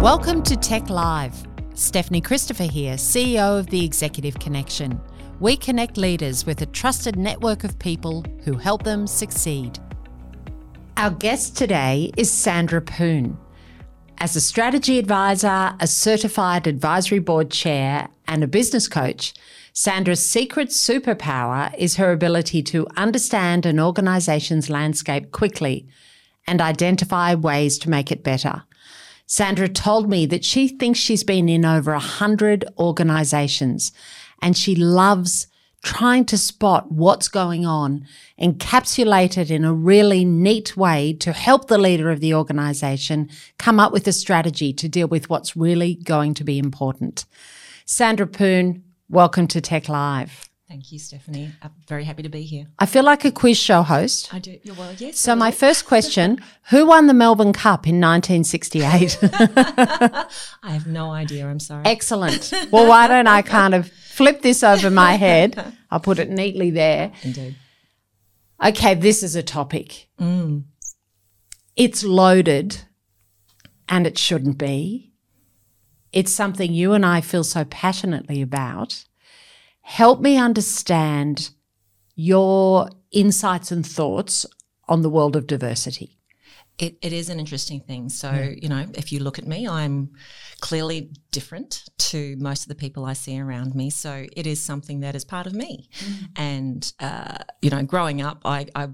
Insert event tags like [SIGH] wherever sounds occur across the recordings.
Welcome to TEC Live. Stephanie Christopher here, CEO of the Executive Connection. We connect leaders with a trusted network of people who help them succeed. Our guest today is Sandra Poon. As a strategy advisor, a certified advisory board chair, and a business coach, Sandra's secret superpower is her ability to understand an organization's landscape quickly and identify ways to make it better. Sandra told me that she thinks she's been in over a hundred organizations and she loves trying to spot what's going on, encapsulate it in a really neat way to help the leader of the organization come up with a strategy to deal with what's really going to be important. Sandra Poon, welcome to TEC Live. Thank you, Stephanie. I'm very happy to be here. I feel like a quiz show host. I do. You're well, yes. So, my first question Who won the Melbourne Cup in 1968? [LAUGHS] I have no idea. I'm sorry. Excellent. Well, why don't I kind of flip this over my head? I'll put it neatly there. Indeed. Okay, this is a topic. Mm. It's loaded and it shouldn't be. It's something you and I feel so passionately about. Help me understand your insights and thoughts on the world of diversity. It, it is an interesting thing. So, yeah. you know, if you look at me, I'm clearly different to most of the people I see around me. So it is something that is part of me. Mm. And, uh, you know, growing up, I, I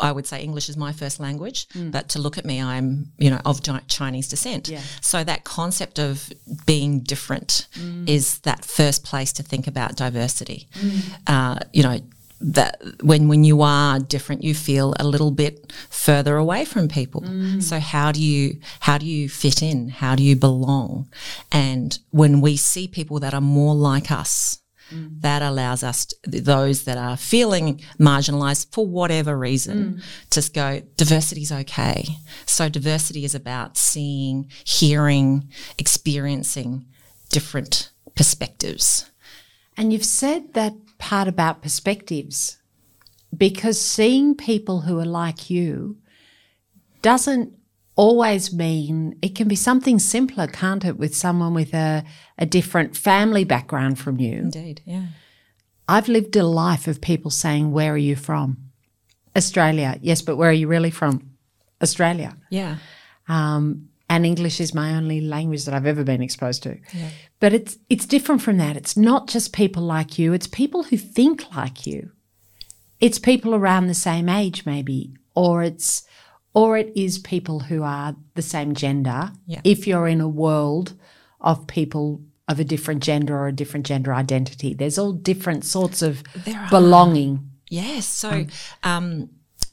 I would say English is my first language, mm. but to look at me, I'm you know of Chinese descent. Yeah. So that concept of being different mm. is that first place to think about diversity. Mm. Uh, you know that when when you are different, you feel a little bit further away from people. Mm. So how do you how do you fit in? How do you belong? And when we see people that are more like us Mm. That allows us, to, those that are feeling marginalised for whatever reason, mm. to go, diversity is okay. So diversity is about seeing, hearing, experiencing different perspectives. And you've said that part about perspectives because seeing people who are like you doesn't always mean it can be something simpler, can't it, with someone with a, a different family background from you? Indeed, yeah. I've lived a life of people saying, Where are you from? Australia. Yes, but where are you really from? Australia. Yeah. Um, and English is my only language that I've ever been exposed to. Yeah. But it's it's different from that. It's not just people like you, it's people who think like you. It's people around the same age maybe or it's or it is people who are the same gender. Yeah. If you're in a world of people of a different gender or a different gender identity, there's all different sorts of belonging. Yes. So, um,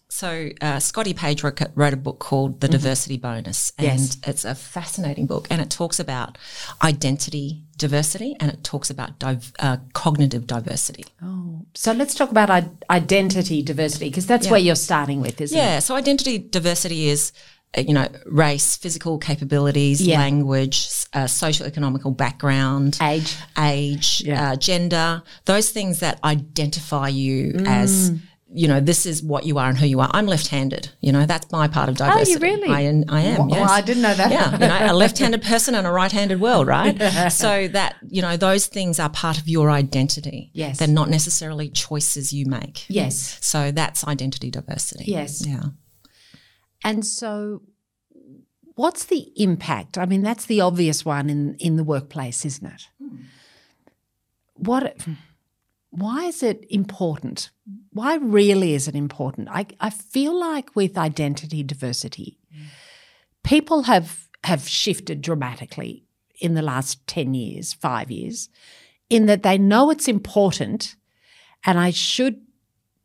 so uh, Scotty Page wrote, wrote, a book called The mm-hmm. Diversity Bonus, and yes. it's a fascinating book, and it talks about identity diversity and it talks about div- uh, cognitive diversity. Oh, so let's talk about I- identity diversity because that's yeah. where you're starting with, isn't yeah, it? Yeah. So identity diversity is uh, you know, race, physical capabilities, yeah. language, uh, social economical background, age, age, yeah. uh, gender, those things that identify you mm. as you know, this is what you are and who you are. I'm left-handed. You know, that's my part of diversity. Oh, you really? I, I am. Well, yes. I didn't know that. Yeah, you know, a [LAUGHS] left-handed person in a right-handed world, right? [LAUGHS] so that you know, those things are part of your identity. Yes, they're not necessarily choices you make. Yes. So that's identity diversity. Yes. Yeah. And so, what's the impact? I mean, that's the obvious one in in the workplace, isn't it? Hmm. What? Why is it important? Why really is it important? I, I feel like with identity diversity, mm. people have have shifted dramatically in the last 10 years, five years, in that they know it's important and I should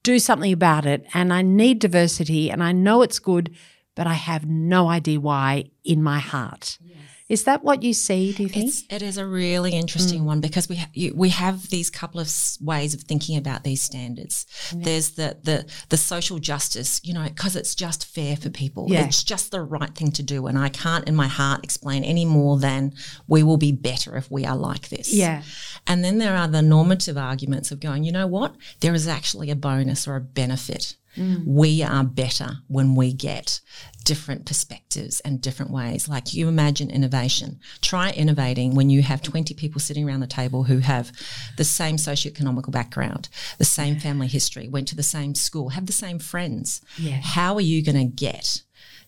do something about it and I need diversity and I know it's good, but I have no idea why in my heart. Yes. Is that what you see? Do you think it's, it is a really interesting mm. one because we ha- you, we have these couple of ways of thinking about these standards. Yeah. There's the the the social justice, you know, because it's just fair for people. Yeah. It's just the right thing to do, and I can't in my heart explain any more than we will be better if we are like this. Yeah. And then there are the normative arguments of going, you know what, there is actually a bonus or a benefit Mm. We are better when we get different perspectives and different ways. Like you imagine innovation. Try innovating when you have 20 people sitting around the table who have the same socioeconomical background, the same family history, went to the same school, have the same friends. Yeah. How are you going to get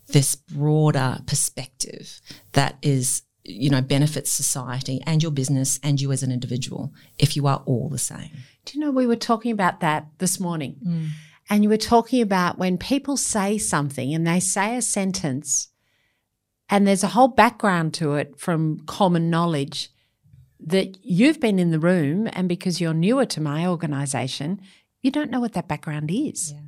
this broader perspective that is you know benefits society and your business and you as an individual if you are all the same do you know we were talking about that this morning mm. And you were talking about when people say something and they say a sentence and there's a whole background to it from common knowledge that you've been in the room and because you're newer to my organization you don't know what that background is. Yeah.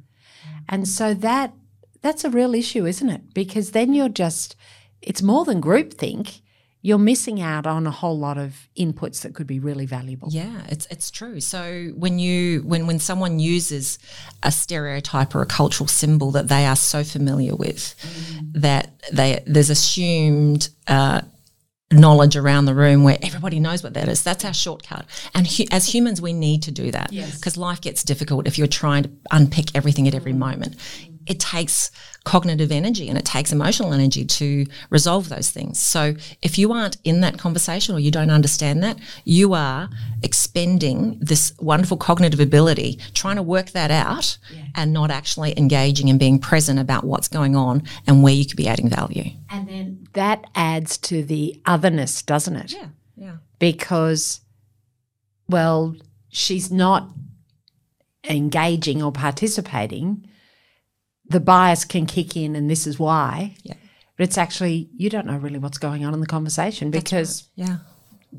And so that that's a real issue isn't it? Because then you're just it's more than groupthink you're missing out on a whole lot of inputs that could be really valuable. Yeah, it's it's true. So when you when when someone uses a stereotype or a cultural symbol that they are so familiar with, mm. that they there's assumed. Uh, knowledge around the room where everybody knows what that is. That's our shortcut. And hu- as humans, we need to do that because yes. life gets difficult if you're trying to unpick everything at every moment it takes cognitive energy and it takes emotional energy to resolve those things. So if you aren't in that conversation or you don't understand that, you are expending this wonderful cognitive ability trying to work that out yeah. and not actually engaging and being present about what's going on and where you could be adding value. And then that adds to the otherness, doesn't it? Yeah. Yeah. Because well, she's not engaging or participating the bias can kick in and this is why. Yeah. But it's actually you don't know really what's going on in the conversation because right. yeah.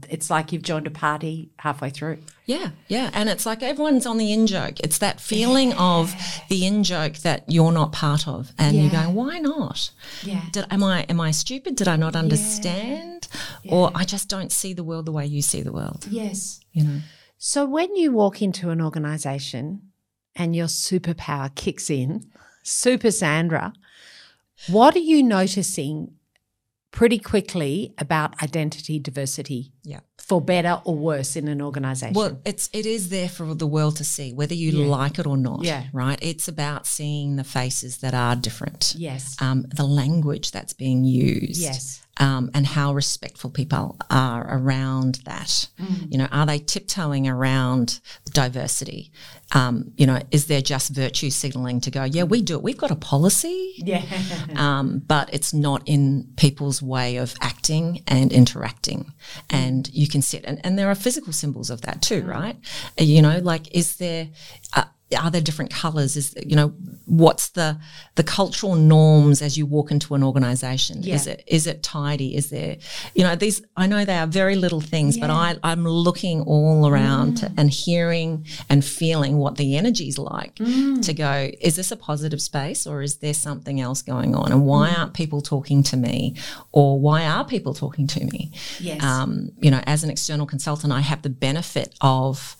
It's like you've joined a party halfway through. Yeah, yeah. And it's like everyone's on the in joke. It's that feeling yeah. of the in joke that you're not part of. And yeah. you're going, why not? Yeah. Did, am I am I stupid? Did I not understand? Yeah. Or I just don't see the world the way you see the world. Yes. You know. So when you walk into an organization and your superpower kicks in, Super Sandra, what are you noticing pretty quickly about identity diversity? Yeah. For better or worse in an organization. Well, it's it is there for the world to see, whether you yeah. like it or not. Yeah. Right. It's about seeing the faces that are different. Yes. Um, the language that's being used. Yes um, and how respectful people are around that. Mm. You know, are they tiptoeing around diversity? Um, you know, is there just virtue signaling to go, yeah, we do it. We've got a policy. Yeah. [LAUGHS] um, but it's not in people's way of acting and interacting. And you can sit, and, and there are physical symbols of that too, mm. right? You know, like, is there, uh, are there different colors is you know what's the the cultural norms as you walk into an organization yeah. is it is it tidy is there you know these i know they are very little things yeah. but i i'm looking all around mm. and hearing and feeling what the energy's like mm. to go is this a positive space or is there something else going on and why mm. aren't people talking to me or why are people talking to me yes. um, you know as an external consultant i have the benefit of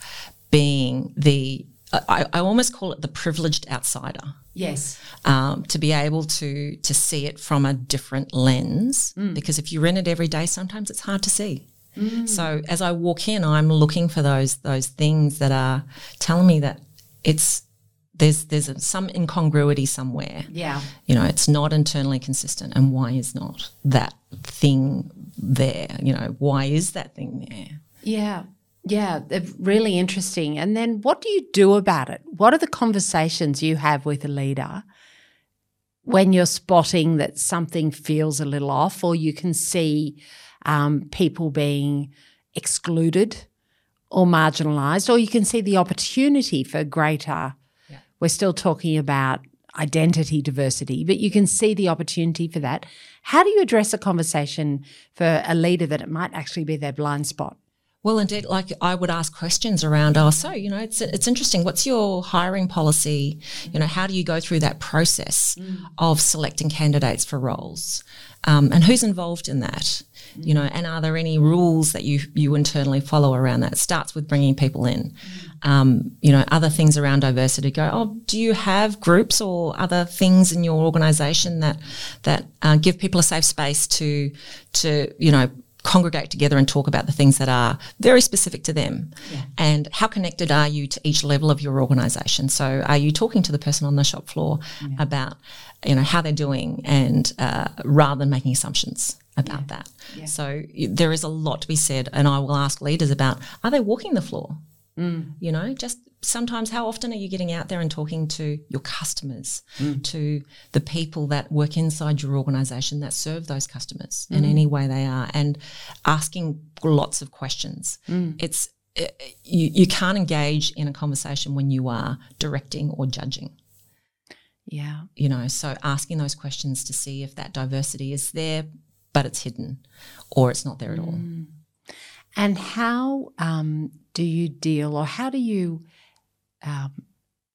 being the I, I, almost call it the privileged outsider. Yes. Um, to be able to to see it from a different lens, mm. because if you're in it every day, sometimes it's hard to see. Mm. So as I walk in, I'm looking for those those things that are telling me that it's there's there's a, some incongruity somewhere. Yeah. You know, it's not internally consistent, and why is not that thing there? You know, why is that thing there? Yeah. Yeah, really interesting. And then what do you do about it? What are the conversations you have with a leader when you're spotting that something feels a little off or you can see um, people being excluded or marginalized, or you can see the opportunity for greater? Yeah. We're still talking about identity diversity, but you can see the opportunity for that. How do you address a conversation for a leader that it might actually be their blind spot? Well, indeed, like I would ask questions around, oh, so, you know, it's, it's interesting. What's your hiring policy? You know, how do you go through that process mm. of selecting candidates for roles? Um, and who's involved in that? You know, and are there any rules that you, you internally follow around that? It starts with bringing people in. Mm. Um, you know, other things around diversity go, oh, do you have groups or other things in your organization that, that uh, give people a safe space to, to, you know, congregate together and talk about the things that are very specific to them. Yeah. And how connected are you to each level of your organization? So are you talking to the person on the shop floor yeah. about, you know, how they're doing and uh, rather than making assumptions about yeah. that. Yeah. So there is a lot to be said. And I will ask leaders about, are they walking the floor? Mm. You know, just sometimes how often are you getting out there and talking to your customers, mm. to the people that work inside your organization that serve those customers mm. in any way they are, and asking lots of questions? Mm. It's it, uh, you, you can't engage in a conversation when you are directing or judging. Yeah. You know, so asking those questions to see if that diversity is there, but it's hidden or it's not there at all. Mm. And how um, do you deal or how do you um,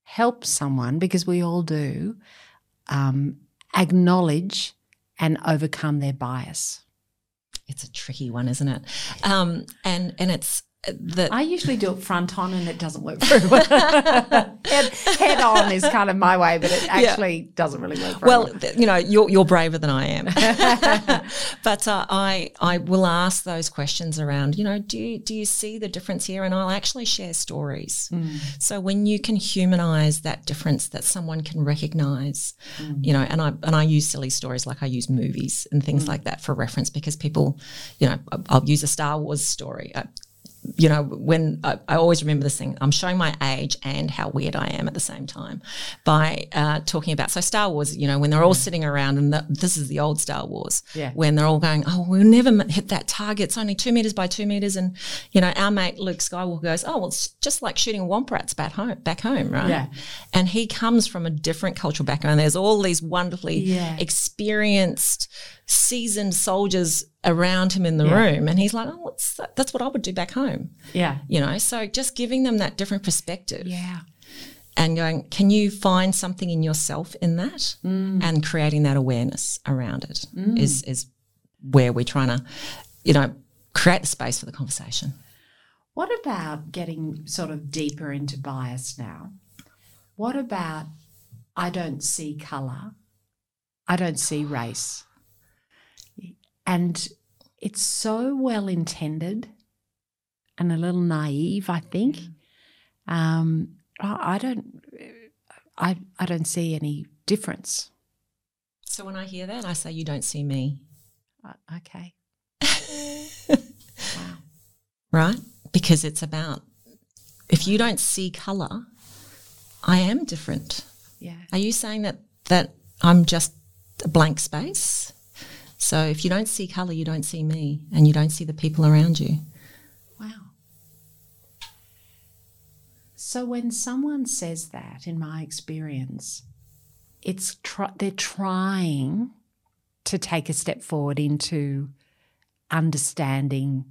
help someone, because we all do, um, acknowledge and overcome their bias? It's a tricky one, isn't it? Um, and and it's that I usually do it front on and it doesn't work very well. [LAUGHS] head, head, on is kind of my way, but it actually yeah. doesn't really work. well, well, you know, you're you're braver than I am, [LAUGHS] but uh, I I will ask those questions around. You know, do you, do you see the difference here? And I'll actually share stories. Mm. So when you can humanize that difference, that someone can recognize, mm. you know, and I and I use silly stories like I use movies and things mm. like that for reference because people, you know, I'll use a Star Wars story. Uh, you know, when I, I, always remember this thing, I'm showing my age and how weird I am at the same time by uh, talking about. So, Star Wars, you know, when they're all sitting around, and the, this is the old Star Wars, yeah. when they're all going, Oh, we'll never hit that target. It's only two meters by two meters. And, you know, our mate Luke Skywalker goes, Oh, well, it's just like shooting womp rats back home, back home right? Yeah. And he comes from a different cultural background. There's all these wonderfully yeah. experienced, seasoned soldiers around him in the yeah. room and he's like oh that? that's what i would do back home. Yeah. You know so just giving them that different perspective. Yeah. And going can you find something in yourself in that? Mm. and creating that awareness around it mm. is is where we're trying to you know create the space for the conversation. What about getting sort of deeper into bias now? What about i don't see color i don't see race and it's so well intended and a little naive, I think. Um, I, don't, I, I don't see any difference. So when I hear that, I say, "You don't see me." Uh, okay. [LAUGHS] wow. Right, because it's about if you don't see color, I am different. Yeah. Are you saying that that I'm just a blank space? So if you don't see colour, you don't see me and you don't see the people around you. Wow. So when someone says that, in my experience, it's tr- they're trying to take a step forward into understanding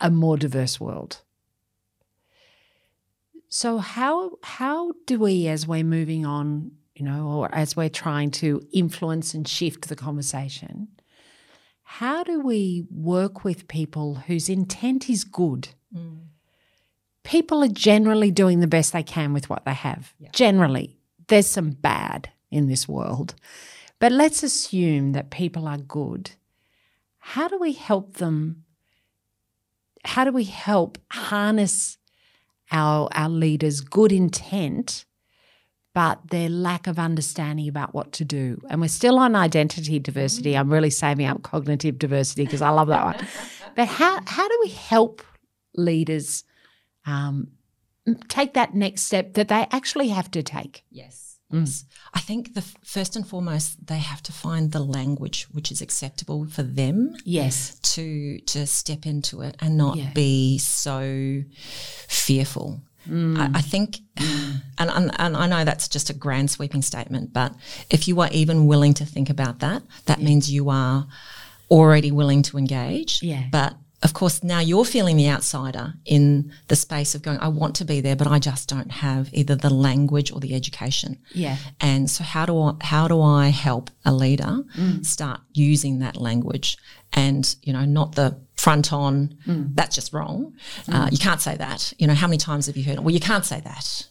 a more diverse world. So how how do we as we're moving on you know, or as we're trying to influence and shift the conversation, how do we work with people whose intent is good? Mm. People are generally doing the best they can with what they have. Yeah. Generally, there's some bad in this world. But let's assume that people are good. How do we help them? How do we help harness our, our leaders' good intent but their lack of understanding about what to do. And we're still on identity diversity. I'm really saving up cognitive diversity because I love that one. [LAUGHS] But how, how do we help leaders um, take that next step that they actually have to take? Yes. Mm. I think the first and foremost they have to find the language which is acceptable for them. Yes. To to step into it and not yeah. be so fearful Mm. I, I, think, mm. and, and, and I know that's just a grand sweeping statement, but if you are even willing to think about that, that yeah. means you are already willing to engage. Yeah. But of course, now you're feeling the outsider in the space of going, I want to be there, but I just don't have either the language or the education. Yeah. And so how do I, how do I help a leader mm. start using that language and, you know, not the front on, mm. that's just wrong. Mm. Uh, you can't say that. You know, how many times have you heard, well, you can't say that.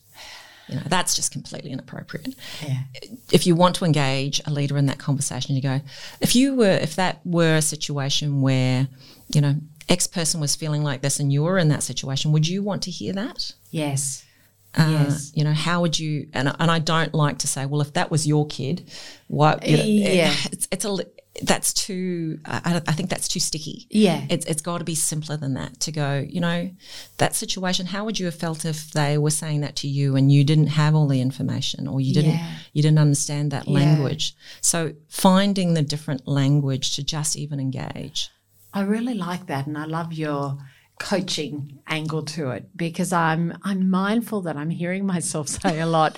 You know, that's just completely inappropriate. Yeah. If you want to engage a leader in that conversation, you go, if you were, if that were a situation where, you know, X person was feeling like this and you were in that situation, would you want to hear that? Yes. Uh, Yes. You know, how would you? And and I don't like to say, well, if that was your kid, what? You know, Yeah. [LAUGHS] it's it's a that's too. I, I think that's too sticky. Yeah. It's it's got to be simpler than that. To go, you know, that situation. How would you have felt if they were saying that to you and you didn't have all the information, or you didn't Yeah. you didn't understand that Yeah. language? So finding the different language to just even engage. I really like that, and I love your coaching angle to it because I'm I'm mindful that I'm hearing [LAUGHS] myself say a lot.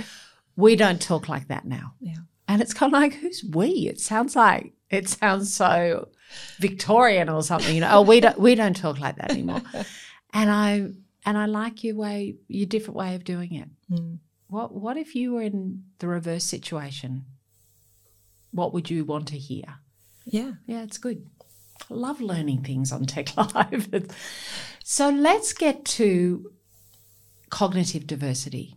We don't talk like that now, Yeah. and it's kind of like who's we? It sounds like it sounds so Victorian or something. You know, oh we don't we don't talk like that anymore. [LAUGHS] and I and I like your way your different way of doing it. Mm. What what if you were in the reverse situation? What would you want to hear? Yeah. Yeah, it's good. Love learning things on TEC [LAUGHS] Live. so let's get to cognitive diversity.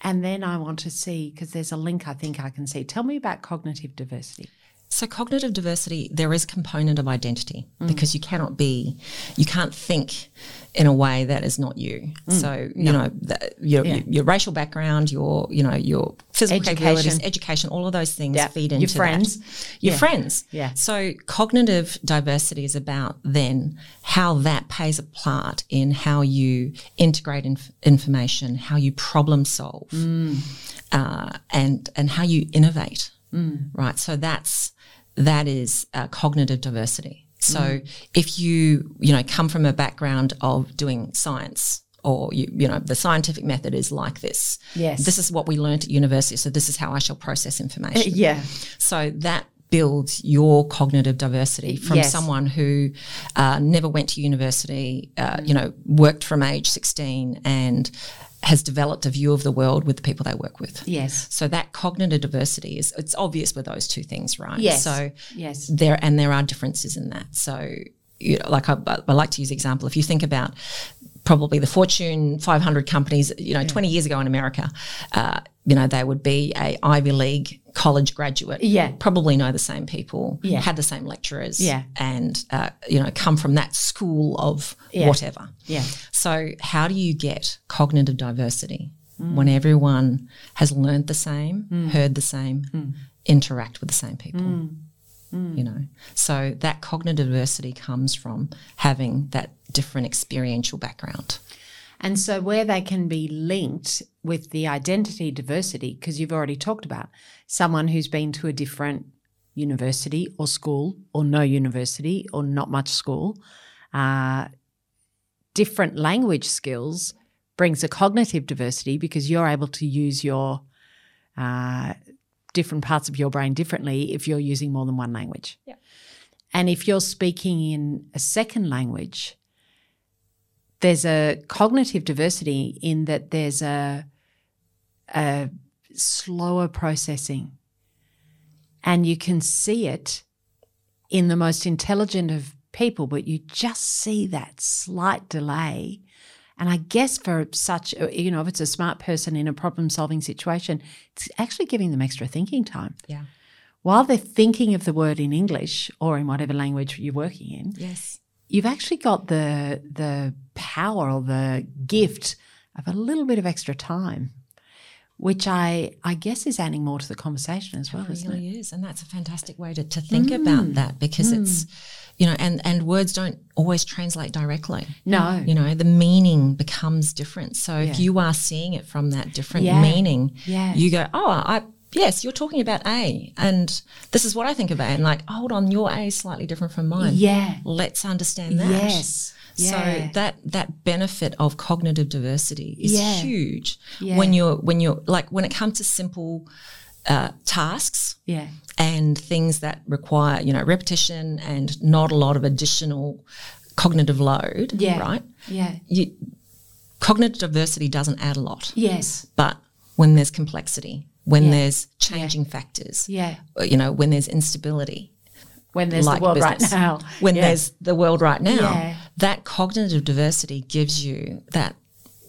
And then I want to see, because there's a link I think I can see. Tell me about cognitive diversity. So cognitive diversity, there is a component of identity mm. because you cannot be, you can't think in a way that is not you. Mm. So you know the, your, Yeah. your your racial background, your you know your physical Education. capabilities, education, all of those things Yeah. feed Your into that. friends. Your Yeah. friends. Yeah. So cognitive diversity is about then how that plays a part in how you integrate inf- information, how you problem solve, mm. uh, and and how you innovate. Right. So that's that is uh, cognitive diversity. So if you you know come from a background of doing science. Or you, you know, the scientific method is like this. Yes. This is what we learned at university. So this is how I shall process information. Yeah. So that builds your cognitive diversity from Yes. someone who uh, never went to university, uh, you know, worked from age 16 and has developed a view of the world with the people they work with. Yes. So that cognitive diversity is it's obvious with those two things, right? Yes. So Yes. there and there are differences in that. So you know, like I, I like to use example. If you think about probably the Fortune 500 companies, you know, 20 years ago in America, uh, you know, they would be a Ivy League college graduate. Yeah. Probably know the same people. Yeah. Had the same lecturers. Yeah. And, uh, you know, come from that school of Yeah. whatever. Yeah. So, how do you get cognitive diversity Mm. when everyone has learned the same, heard the same, Mm. interact with the same people? You know, so that cognitive diversity comes from having that different experiential background. And so, where they can be linked with the identity diversity, because you've already talked about someone who's been to a different university or school, or no university, or not much school, uh, different language skills brings a cognitive diversity because you're able to use your uh, different parts of your brain differently if you're using more than one language. Yeah. And if you're speaking in a second language, there's a cognitive diversity in that there's a, a slower processing. And you can see it in the most intelligent of people, but you just see that slight delay. And I guess for such, uh, you know, if it's a smart person in a problem solving situation, it's actually giving them extra thinking time. Yeah. While they're thinking of the word in English or in whatever language you're working in, Yes. You've actually got the the power or the gift of a little bit of extra time, which I I guess is adding more to the conversation as well, It isn't it? really is. And that's a fantastic way to, to think mm. about that because mm. it's, you know, and, and words don't always translate directly. No. You know, the meaning becomes different. So if you are seeing it from that different Yeah. meaning, Yeah. you go, oh, I, yes, you're talking about A, and this is what I think of A, And like, hold on, your A is slightly different from mine. Yeah. Let's understand that. Yes. Yeah. So that that benefit of cognitive diversity is Yeah. huge Yeah. when you're when you're like when it comes to simple uh, tasks Yeah. and things that require you know repetition and not a lot of additional cognitive load. Yeah. Right. Yeah. You, cognitive diversity doesn't add a lot, Yes. but when there's complexity, when Yeah. there's changing factors, Yeah. you know, when there's instability, When there's like the world business, right now. when Yeah. there's the world right now, Yeah. that cognitive diversity gives you that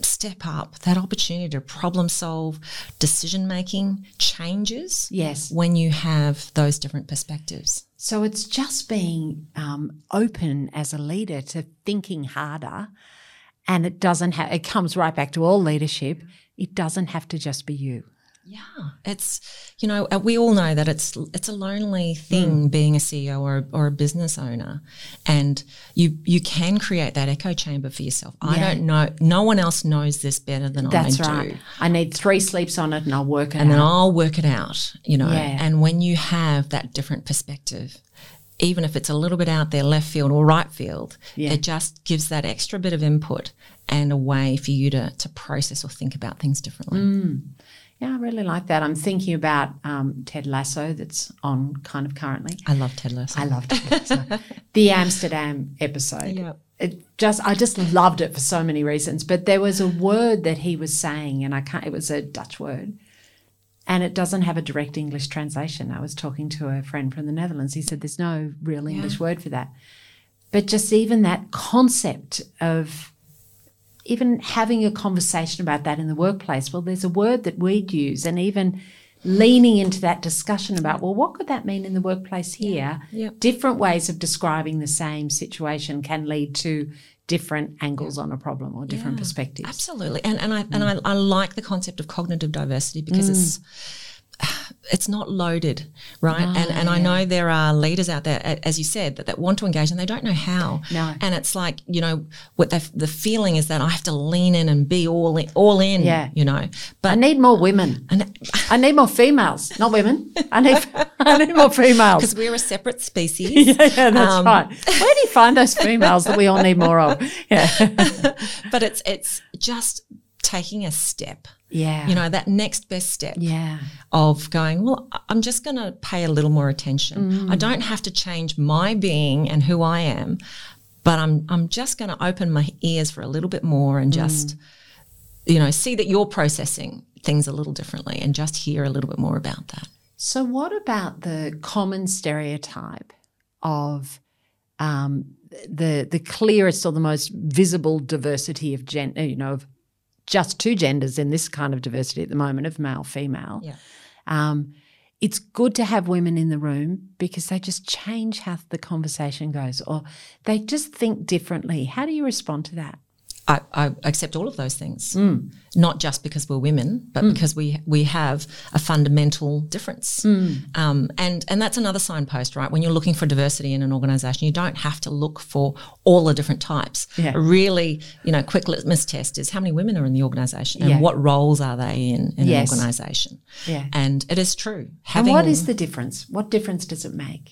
step up, that opportunity to problem solve, decision making changes. Yes. When you have those different perspectives. So it's just being um, open as a leader to thinking harder. And it doesn't have, it comes right back to all leadership. It doesn't have to just be you. Yeah, it's you know uh, we all know that it's it's a lonely thing mm. being a CEO or or a business owner, and you you can create that echo chamber for yourself. Yeah. I don't know, no one else knows this better than That's I right. do. That's right. I need three sleeps on it, and I'll work it, and out. then I'll work it out. You know, yeah. and when you have that different perspective, even if it's a little bit out there, left field or right field, yeah. it just gives that extra bit of input and a way for you to to process or think about things differently. Mm. Yeah, I really like that. I'm thinking about um, Ted Lasso that's on kind of currently. I love Ted Lasso. I love Ted Lasso. [LAUGHS] the Amsterdam episode. Yeah. It just I just loved it for so many reasons. But there was a word that he was saying, and I can't. It was a Dutch word, and it doesn't have a direct English translation. I was talking to a friend from the Netherlands. He said there's no real English yeah. word for that. But just even that concept of even having a conversation about that in the workplace, well, there's a word that we'd use, and even leaning into that discussion about, well, what could that mean in the workplace here? Yeah. Different ways of describing the same situation can lead to different angles on a problem or different yeah, perspectives. Absolutely. And and I mm. and I, I, like the concept of cognitive diversity because mm. it's it's not loaded, right? and and yeah. I know there are leaders out there, as you said, that, that want to engage and they don't know how. No. And it's like you know what the feeling is that I have to lean in and be all in, all in. Yeah. You know, but I need more women. And, [LAUGHS] I need more females, not women. I need [LAUGHS] I need more females because we're a separate species. [LAUGHS] yeah, yeah, that's um, right. Where do you find those females that we all need more of? Yeah. but it's it's just taking a step yeah. You know, that next best step yeah. of going, well, I'm just going to pay a little more attention. Mm. I don't have to change my being and who I am, but I'm I'm just going to open my ears for a little bit more and just mm. you know, see that you're processing things a little differently and just hear a little bit more about that. So what about the common stereotype of um, the the clearest or the most visible diversity of gender, you know, of just two genders in this kind of diversity at the moment of male female. Yeah. Um, it's good to have women in the room because they just change how the conversation goes or they just think differently. How do you respond to that? I, I, accept all of those things, mm. not just because we're women, but mm. because we we have a fundamental difference. Mm. Um, and and that's another signpost, right? When you're looking for diversity in an organisation, you don't have to look for all the different types. Yeah. A really, you know, quick litmus test is how many women are in the organisation and yeah. what roles are they in in yes. an organisation. Yeah. And it is true. Having, and what is the difference? What difference does it make?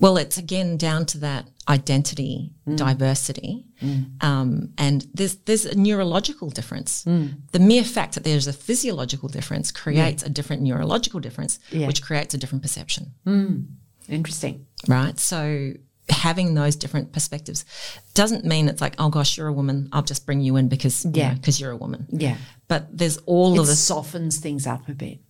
Well, it's again down to that identity, mm. diversity, mm. Um, and there's there's a neurological difference. Mm. The mere fact that there's a physiological difference creates yeah. a different neurological difference, yeah. which creates a different perception. Mm. Interesting, right? So having those different perspectives doesn't mean it's like, oh gosh, you're a woman. I'll just bring you in because yeah, because you are a woman. Yeah, but there's all it of this softens things up a bit.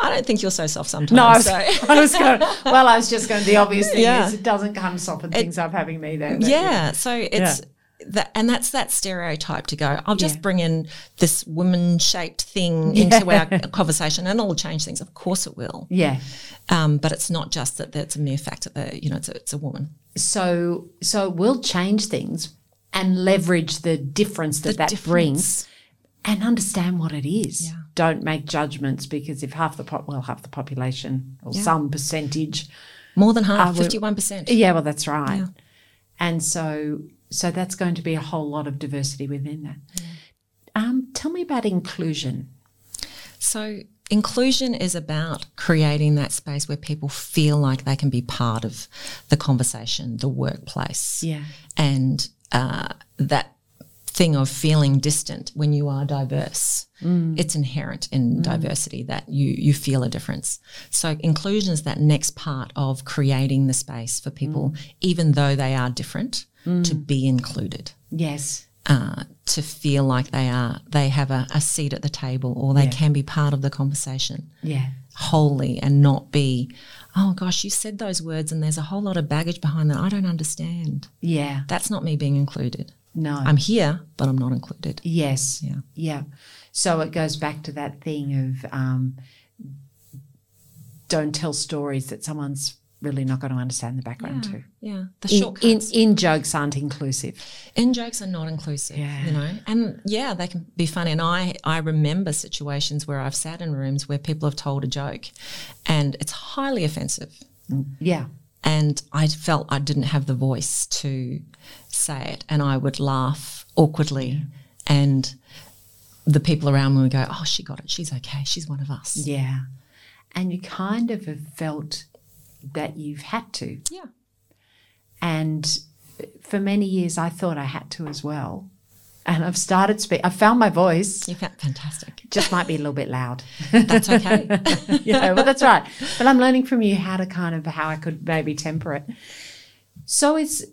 I don't think you're so soft sometimes. No, I was, so. [LAUGHS] I was going. Well, I was just going. To the [LAUGHS] obvious thing yeah. is it doesn't come of soften things up having me there. Yeah, yeah, so it's. Yeah. That, and that's that stereotype to go. I'll just bring in this woman-shaped thing into our [LAUGHS] conversation, and it'll change things. Of course, it will. Yeah, um, but it's not just that. That's a mere fact that you know it's a, it's a woman. So so it will change things and leverage the difference that the that difference. brings and understand what it is. Yeah. Don't make judgments because if half the pop, well, half the population or yeah. some percentage, more than half, fifty-one percent. Yeah, well, that's right. Yeah. And so, so that's going to be a whole lot of diversity within that. Um, tell me about inclusion. So, inclusion is about creating that space where people feel like they can be part of the conversation, the workplace, yeah, and uh, that thing of feeling distant when you are diverse. Mm. It's inherent in mm. diversity that you you feel a difference. So inclusion is that next part of creating the space for people, mm. even though they are different, mm. to be included. Yes. Uh, to feel like they are they have a, a seat at the table or they yeah. can be part of the conversation. Yeah. Wholly and not be, oh gosh, you said those words and there's a whole lot of baggage behind that. I don't understand. Yeah. That's not me being included. No. I'm here, but I'm not included. yes. Yeah. Yeah. So it goes back to that thing of um, don't tell stories that someone's really not going to understand the background Yeah. to. Yeah. The In, in, in jokes aren't inclusive. in jokes are not inclusive Yeah. you know and yeah they can be funny and i i remember situations where i've sat in rooms where people have told a joke and it's highly offensive Yeah. and i felt i didn't have the voice to say it and i would laugh awkwardly and the people around me would go oh she got it she's okay she's one of us Yeah. And you kind of have felt that you've had to. yeah And for many years, I thought I had to as well. And I've started speak. I found my voice. you felt fantastic Just might be a little bit loud. that's okay [LAUGHS] yeah, well, that's right. But I'm learning from you how to kind of how I could maybe temper it. So is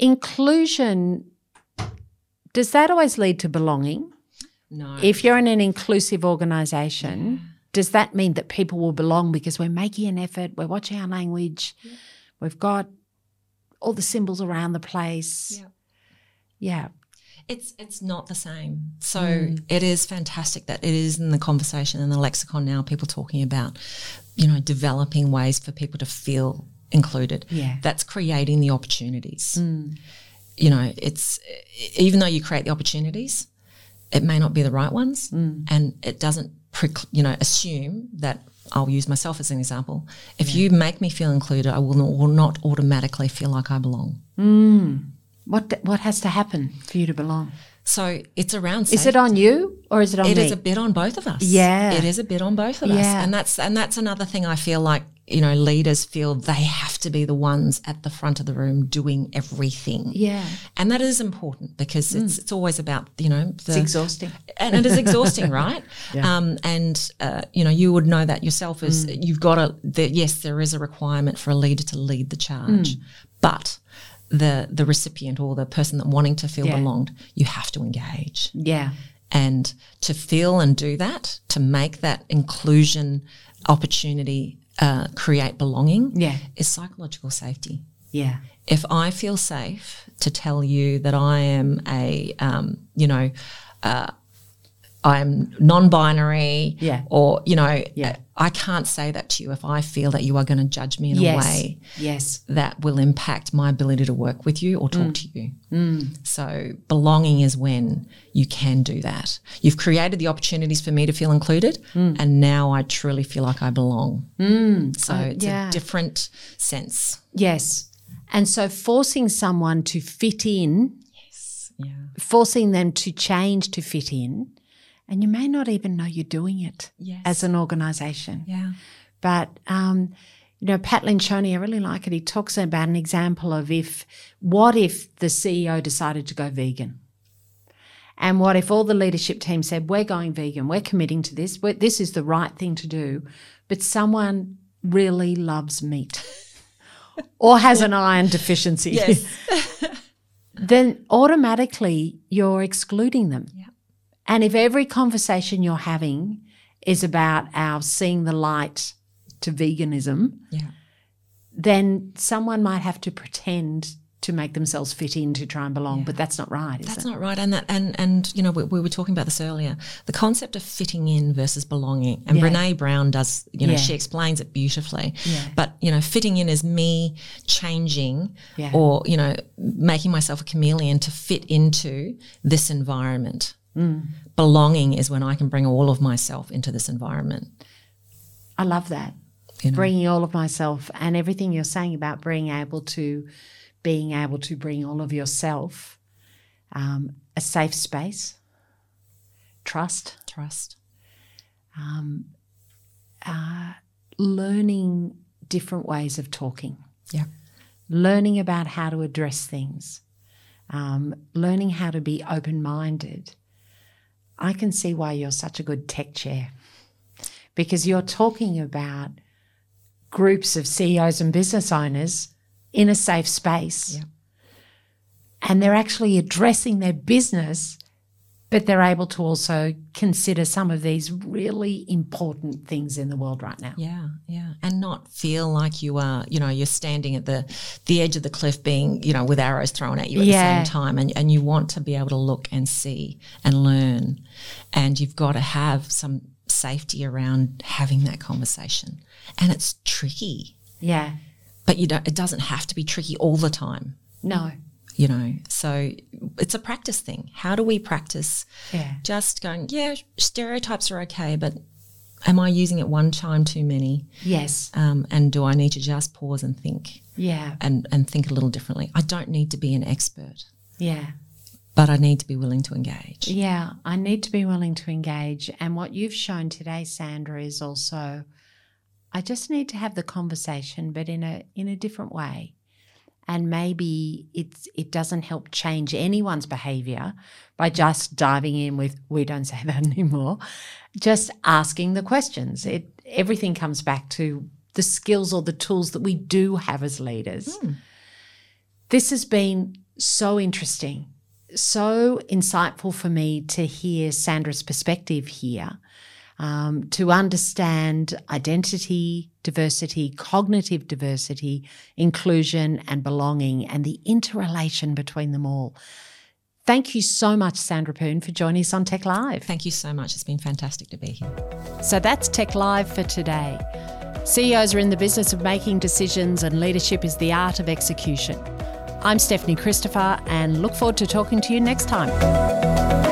inclusion. Does that always lead to belonging? no If you're in an inclusive organisation, does that mean that people will belong because we're making an effort, we're watching our language, we've got all the symbols around the place? Yeah. Yeah. It's it's not the same. So Mm. it is fantastic that it is in the conversation and the lexicon now. People talking about, you know, developing ways for people to feel included. Yeah. Mm. that's creating the opportunities. You know, it's even though you create the opportunities, it may not be the right ones, Mm. and it doesn't, prec- you know, assume that. I'll use myself as an example. If you make me feel included, I will not, will not automatically feel like I belong. What what has to happen for you to belong? So it's around. Is it on you or is it on It me? is a bit on both of us. Yeah. It is a bit on both of us. And that's and that's another thing I feel like, you know, leaders feel they have to be the ones at the front of the room doing everything. yeah. And that is important because it's it's always about, you know, the It's exhausting. [LAUGHS] and it is exhausting, [LAUGHS] right? Um, and uh, you know, you would know that yourself is Mm. you've got to. The, yes, there is a requirement for a leader to lead the charge, Mm. but the the recipient or the person that wanting to feel Yeah. belonged, you have to engage Yeah. and to feel and do that to make that inclusion opportunity uh, create belonging Yeah. is psychological safety Yeah. if i feel safe to tell you that i am a um, you know uh, i'm non-binary Yeah. or you know Yeah. I can't say that to you if i feel that you are going to judge me in Yes. a way Yes. that will impact my ability to work with you or talk Mm. to you. So, belonging is when you can do that. You've created the opportunities for me to feel included, Mm. and now I truly feel like I belong. So, it's yeah. a different sense. Yes. And so forcing someone to fit in, yes. Yeah. forcing them to change to fit in, and you may not even know you're doing it Yes. as an organisation. Yeah. But um, you know, Pat Lencioni, I really like it. He talks about an example of if what if the CEO decided to go vegan, and what if all the leadership team said, "We're going vegan. We're committing to this. We're, this is the right thing to do," but someone really loves meat [LAUGHS] or has an iron deficiency, Yes. [LAUGHS] [LAUGHS] then automatically you're excluding them. Yeah. And if every conversation you're having is about our seeing the light to veganism, Yeah. then someone might have to pretend to make themselves fit in to try and belong, but that's not right, is That's it? not right, and that and and you know we, we were talking about this earlier. The concept of fitting in versus belonging, and Yeah. Brene Brown does. You know, Yeah. she explains it beautifully. Yeah. But you know, fitting in is me changing, Yeah. or you know, making myself a chameleon to fit into this environment. Mm. Belonging is when I can bring all of myself into this environment. I love that. You know? Bringing all of myself and everything you're saying about being able to being able to bring all of yourself, um, a safe space, trust, Trust. learning different ways of talking, Yeah. learning about how to address things, um, learning how to be open minded. I can see why you're such a good TEC chair because you're talking about groups of CEOs and business owners in a safe space. Yeah. And they're actually addressing their business but they're able to also consider some of these really important things in the world right now. Yeah, yeah, and not feel like you are, you know, you're standing at the the edge of the cliff, being, you know, with arrows thrown at you at Yeah. the same time, and and you want to be able to look and see and learn, and you've got to have some safety around having that conversation, and it's tricky, Yeah. but you don't. It doesn't have to be tricky all the time. No. You know, so it's a practice thing. How do we practice Yeah. just going, yeah, stereotypes are okay, but am I using it one time too many? Yes. Um, and do I need to just pause and think Yeah. and, and think a little differently? I don't need to be an expert, Yeah. but I need to be willing to engage. Yeah, I need to be willing to engage. And what you've shown today, Sandra, is also I just need to have the conversation, but in a in a different way. And maybe it's it doesn't help change anyone's behavior by just diving in with we don't say that [LAUGHS] anymore. Just asking the questions. It everything comes back to the skills or the tools that we do have as leaders. Hmm. This has been so interesting so insightful for me to hear Sandra's perspective here, um, to understand identity, diversity, cognitive diversity, inclusion, and belonging, and the interrelation between them all. Thank you so much, Sandra Poon, for joining us on TEC Live. Thank you so much. It's been fantastic to be here. So that's TEC Live for today. CEOs are in the business of making decisions, and leadership is the art of execution. I'm Stephanie Christopher, and look forward to talking to you next time.